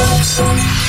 Absolute.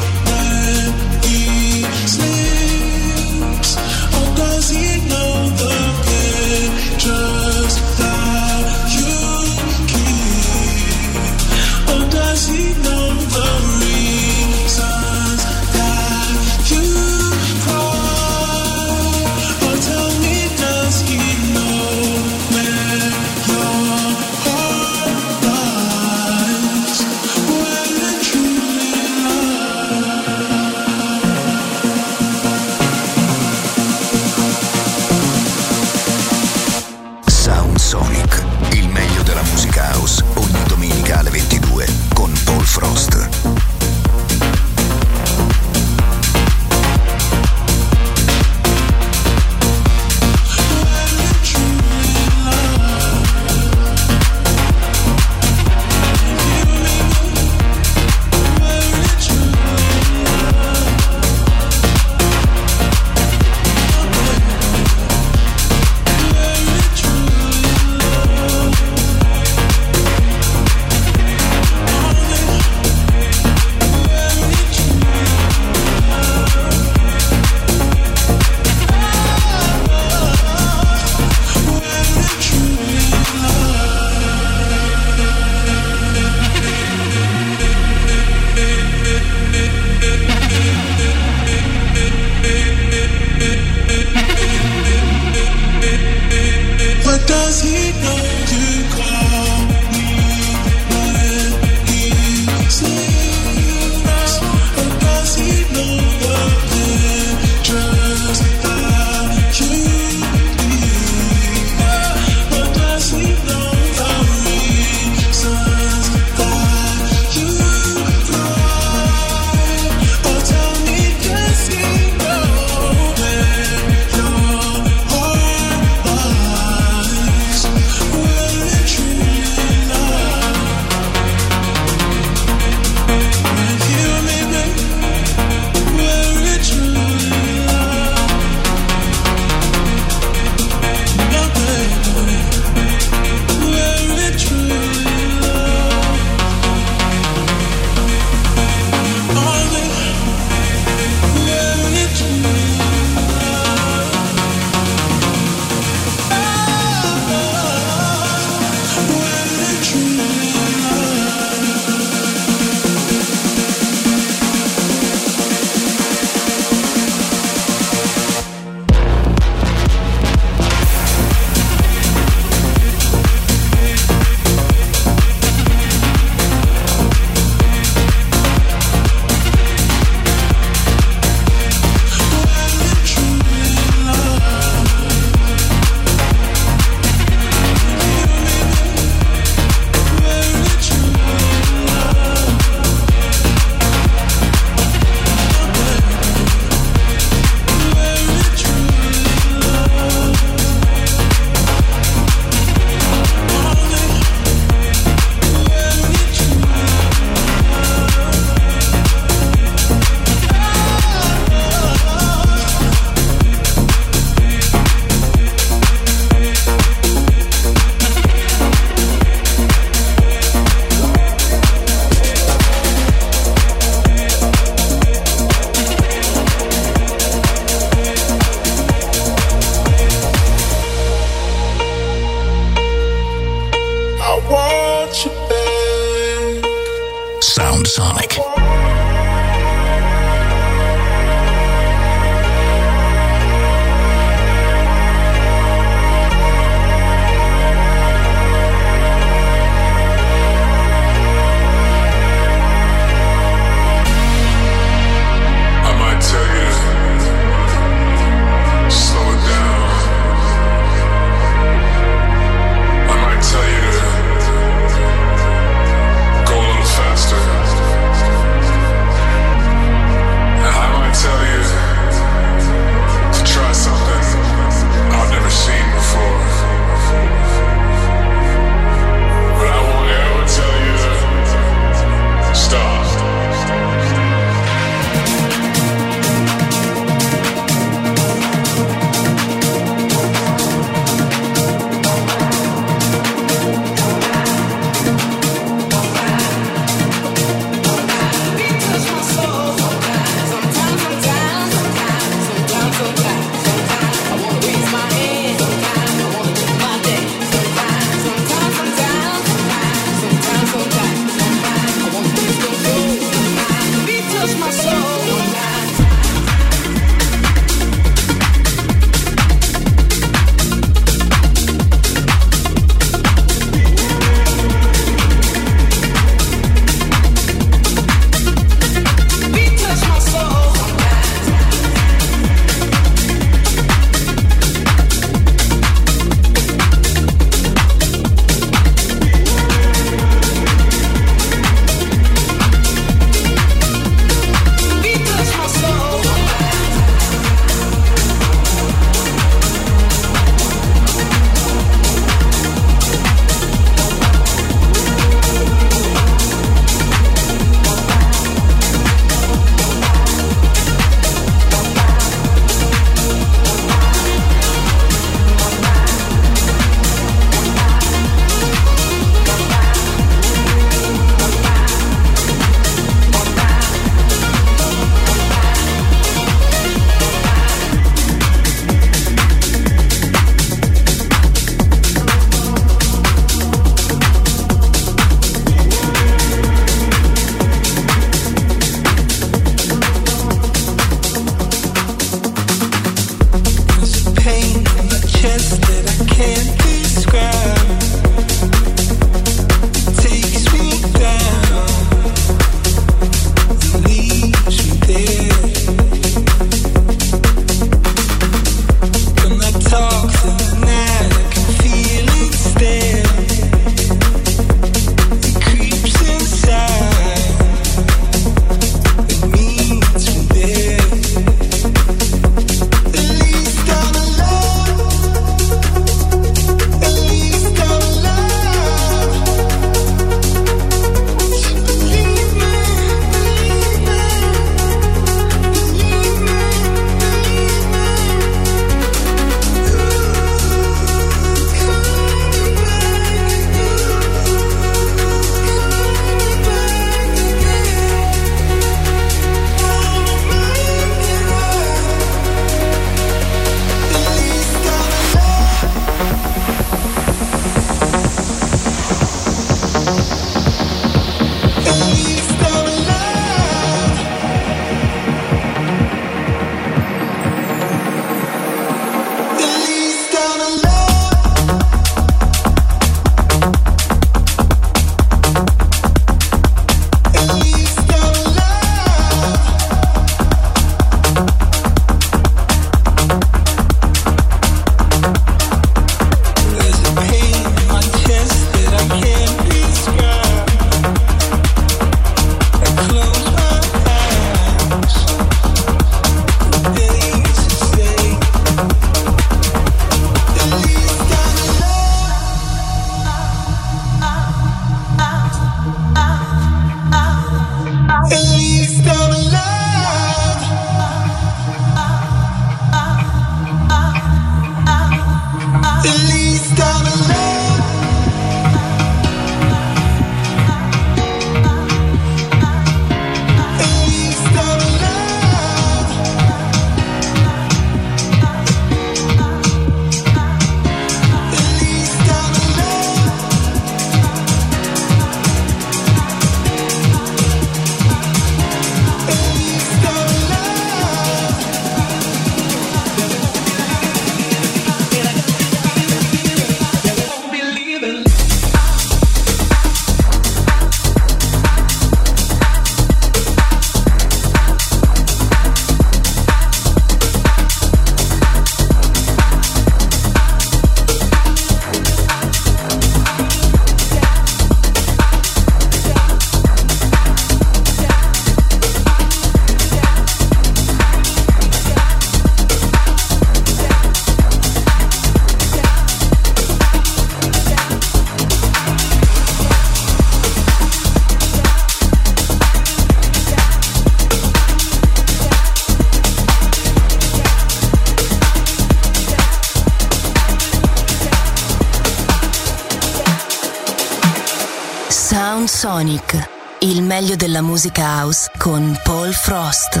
Sonic, il meglio della musica house con Paul Frost.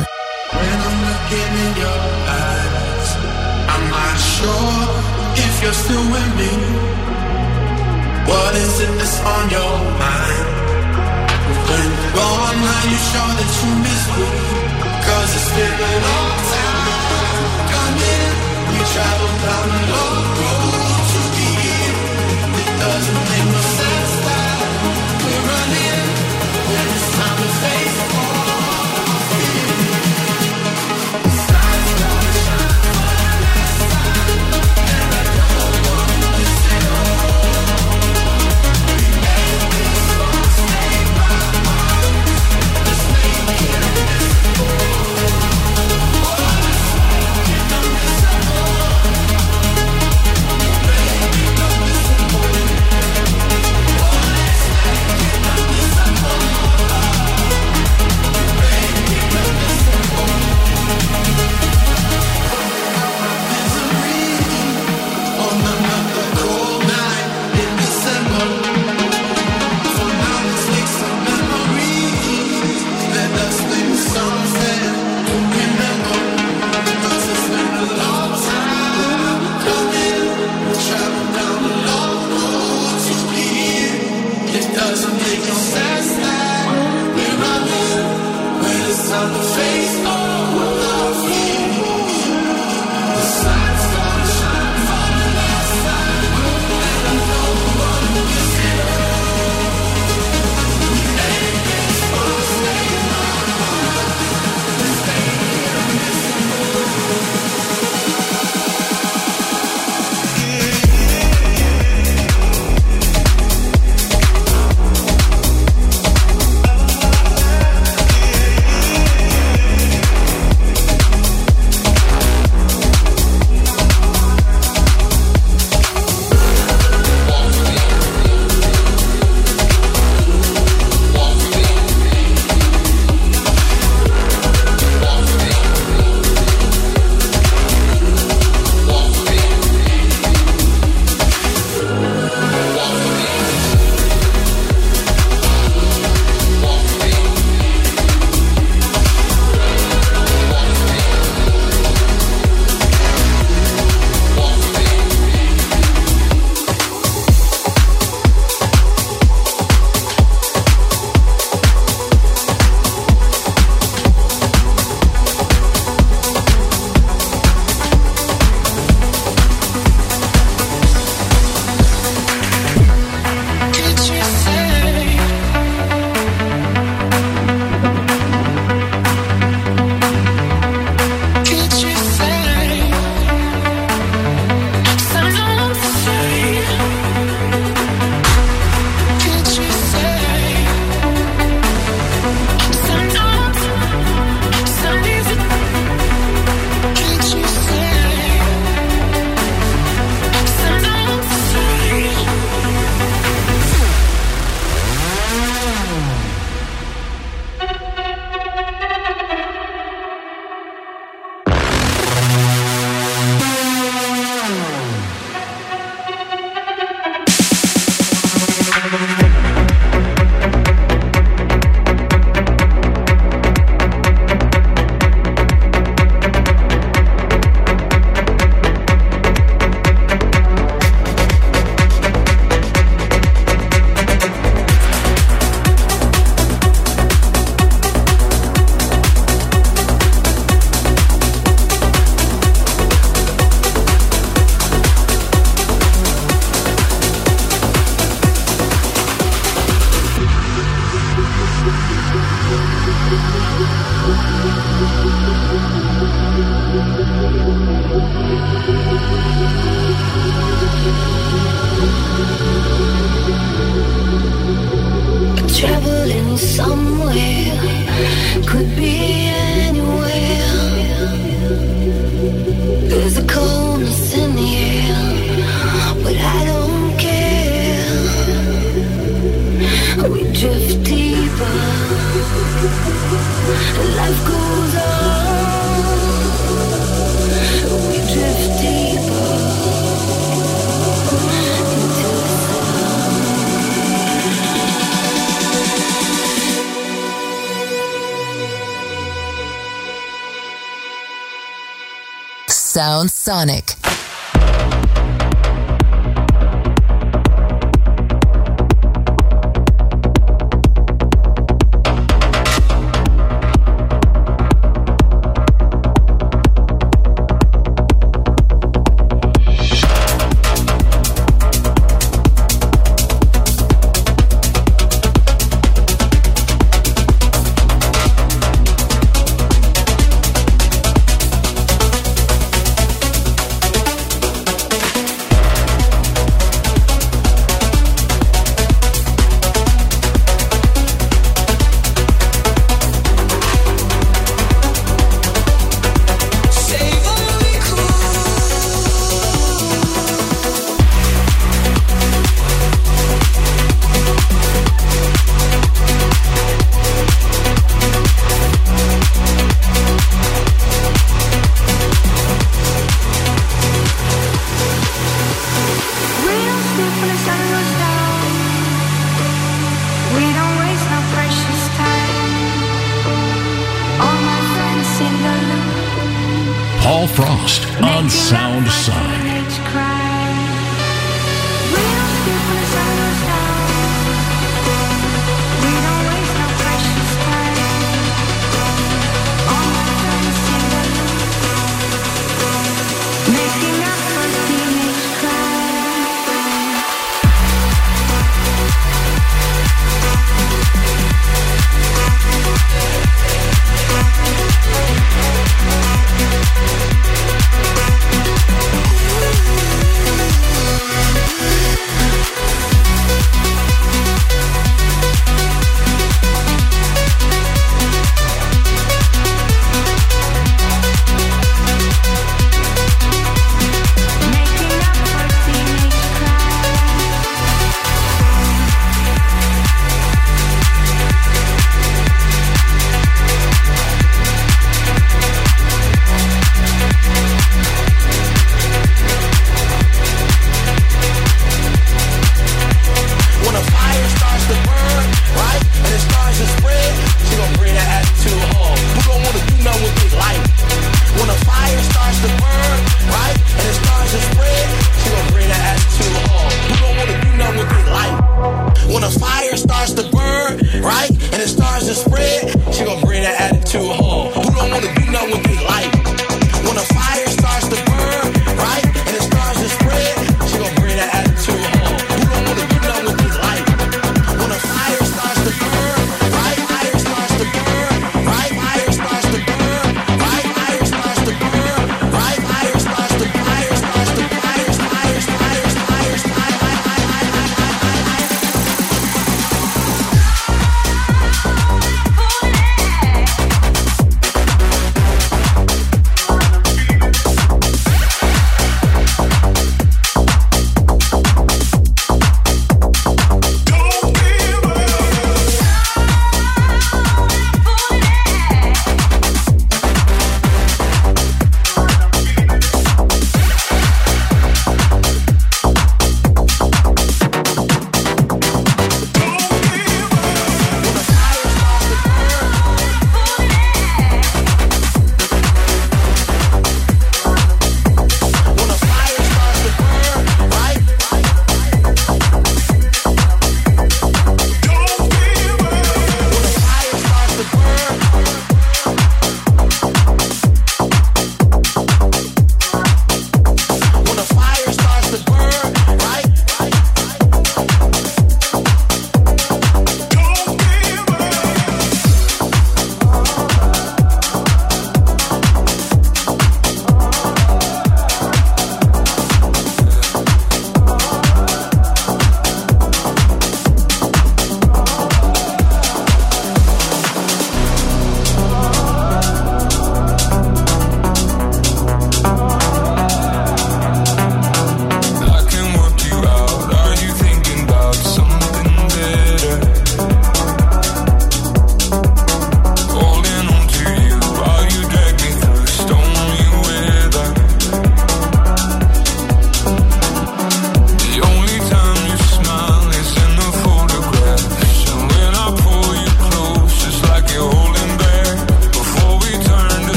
Giving your eyes, am I sure if you're still with me. What is it that's on your mind? When you're gone, are you sure that you miss me? Cause it's been a long time Come coming. We traveled down the road to be here. It doesn't make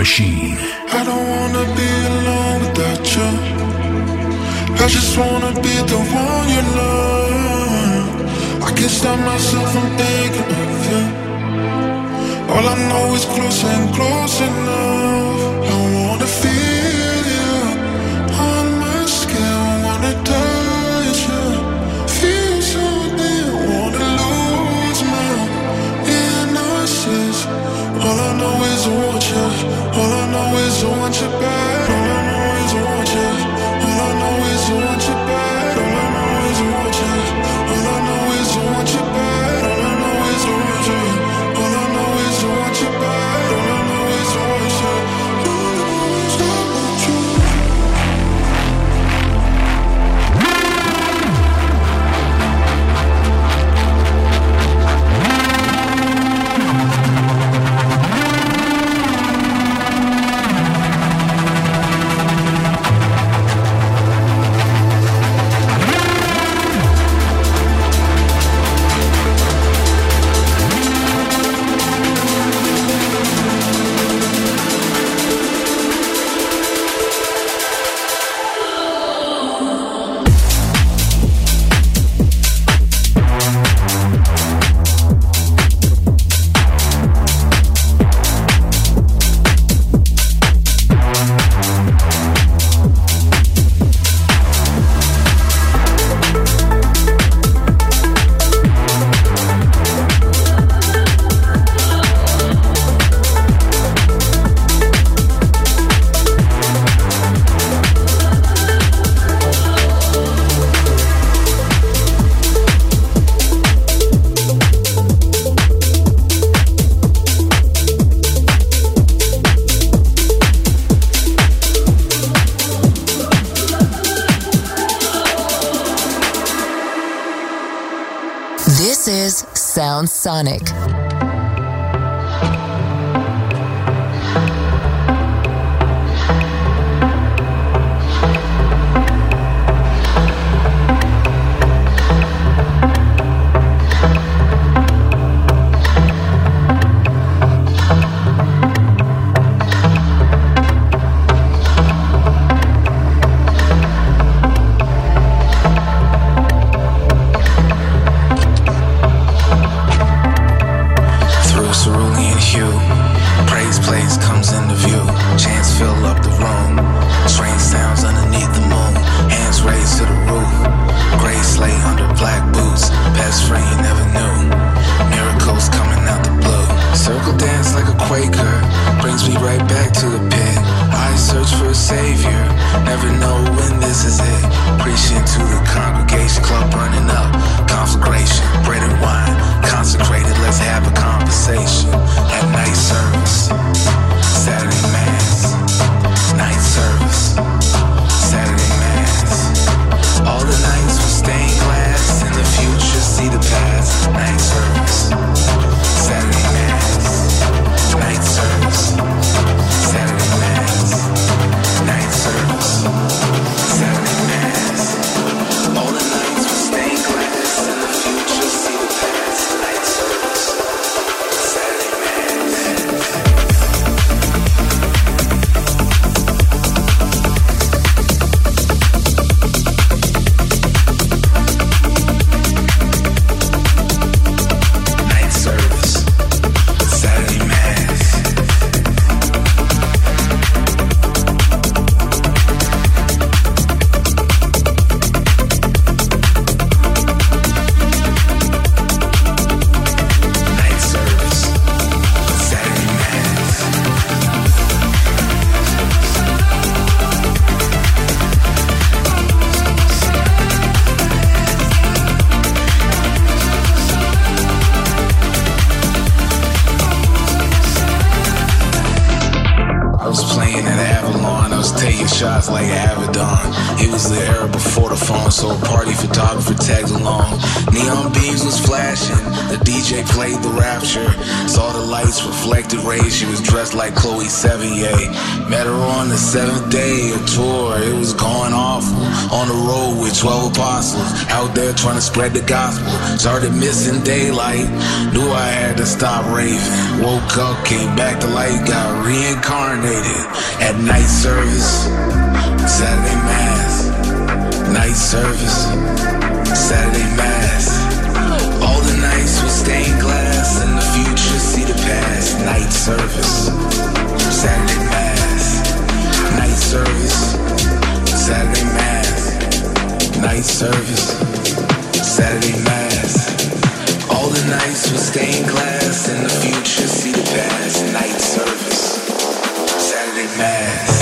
machine. I don't wanna be alone without you. I just wanna be the one you love. I can't stop myself from thinking of you. All I know is close and close enough. I wanna feel you on my skin. I wanna touch you. Feel something. Wanna lose my innocence. All I know is I want you know is I want you back Sonic. To spread the gospel. Started missing daylight. Knew I had to stop raving. Woke up, came back to light, got reincarnated at night service, Saturday mass, night service, Saturday mass. All the nights with stained glass, and the future see the past. Night service, Saturday mass, night service, Saturday mass, night service, Saturday mass. All the nights with stained glass, and the future see the past. Night service, Saturday mass.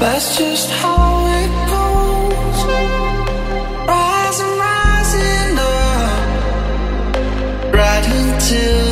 That's just how it goes. Rising, rising up, right until.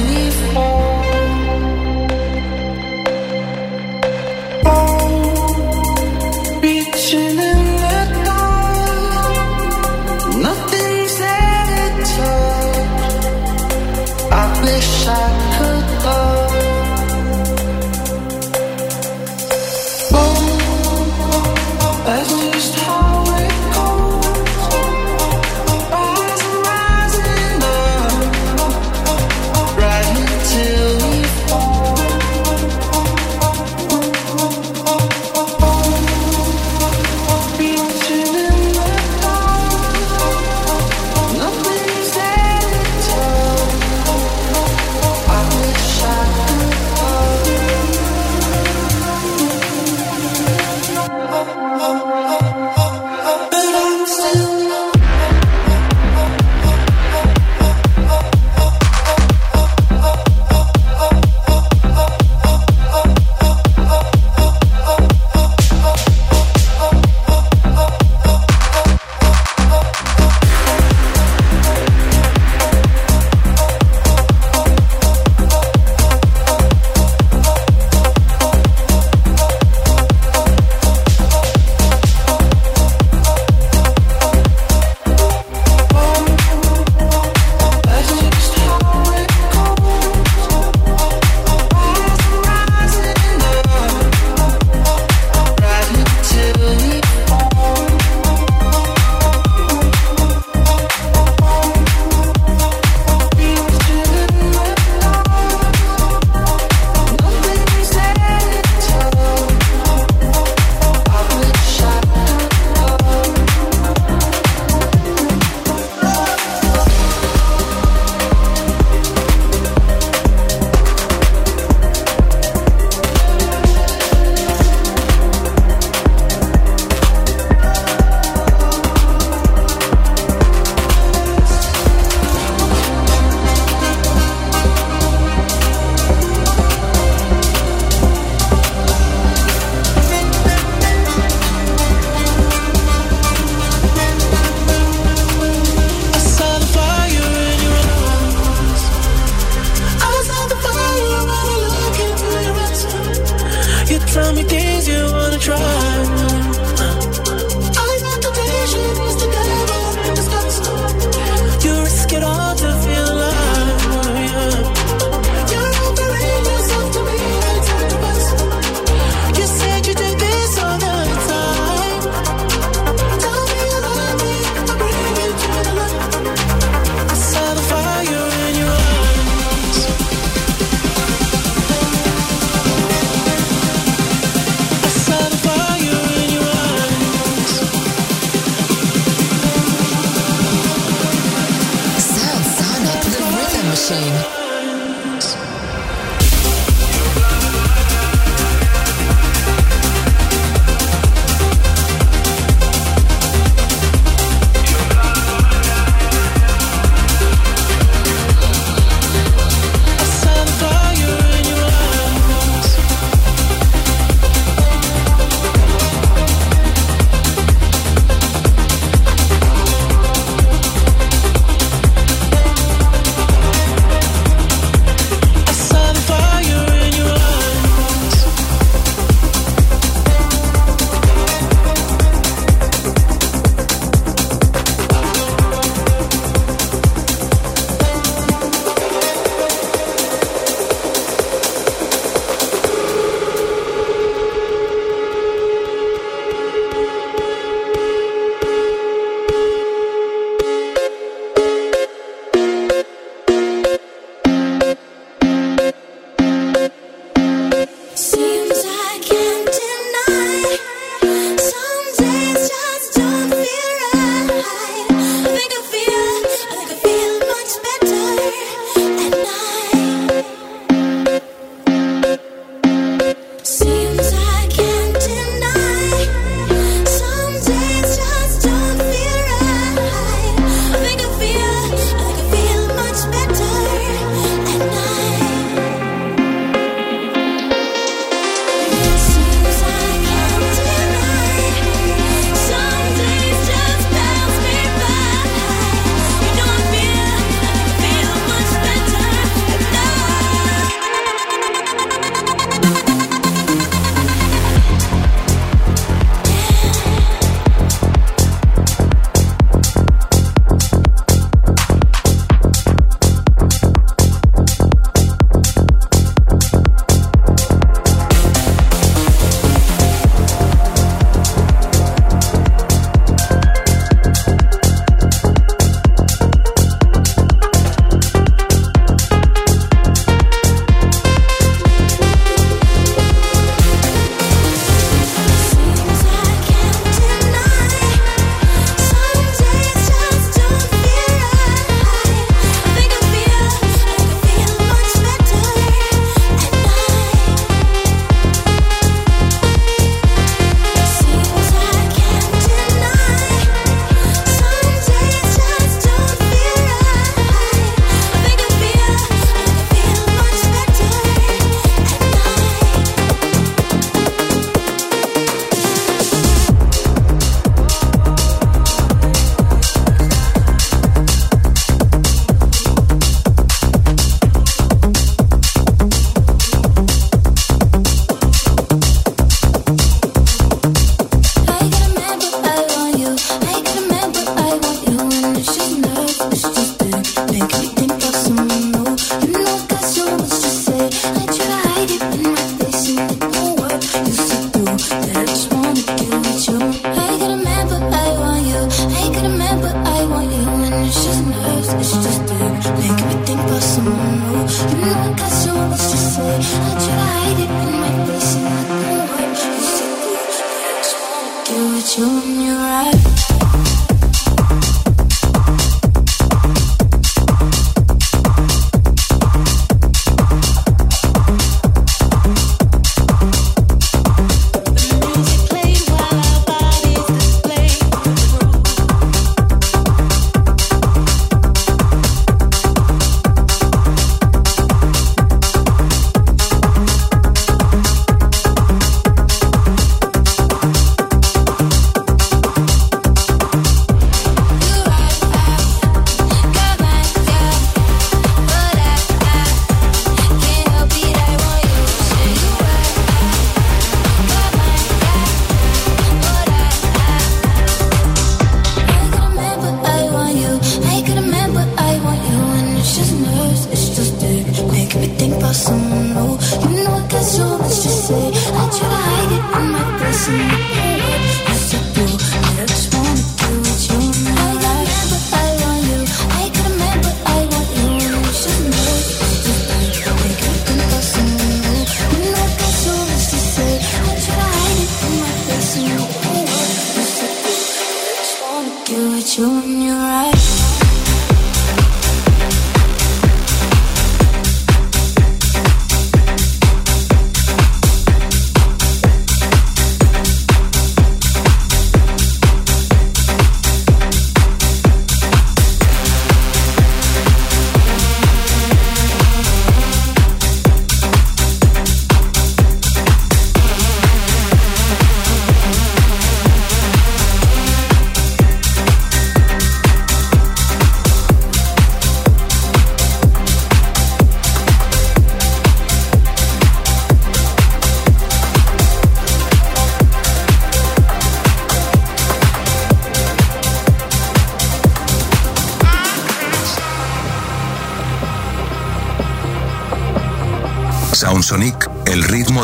You when you're right.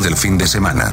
Del fin de semana.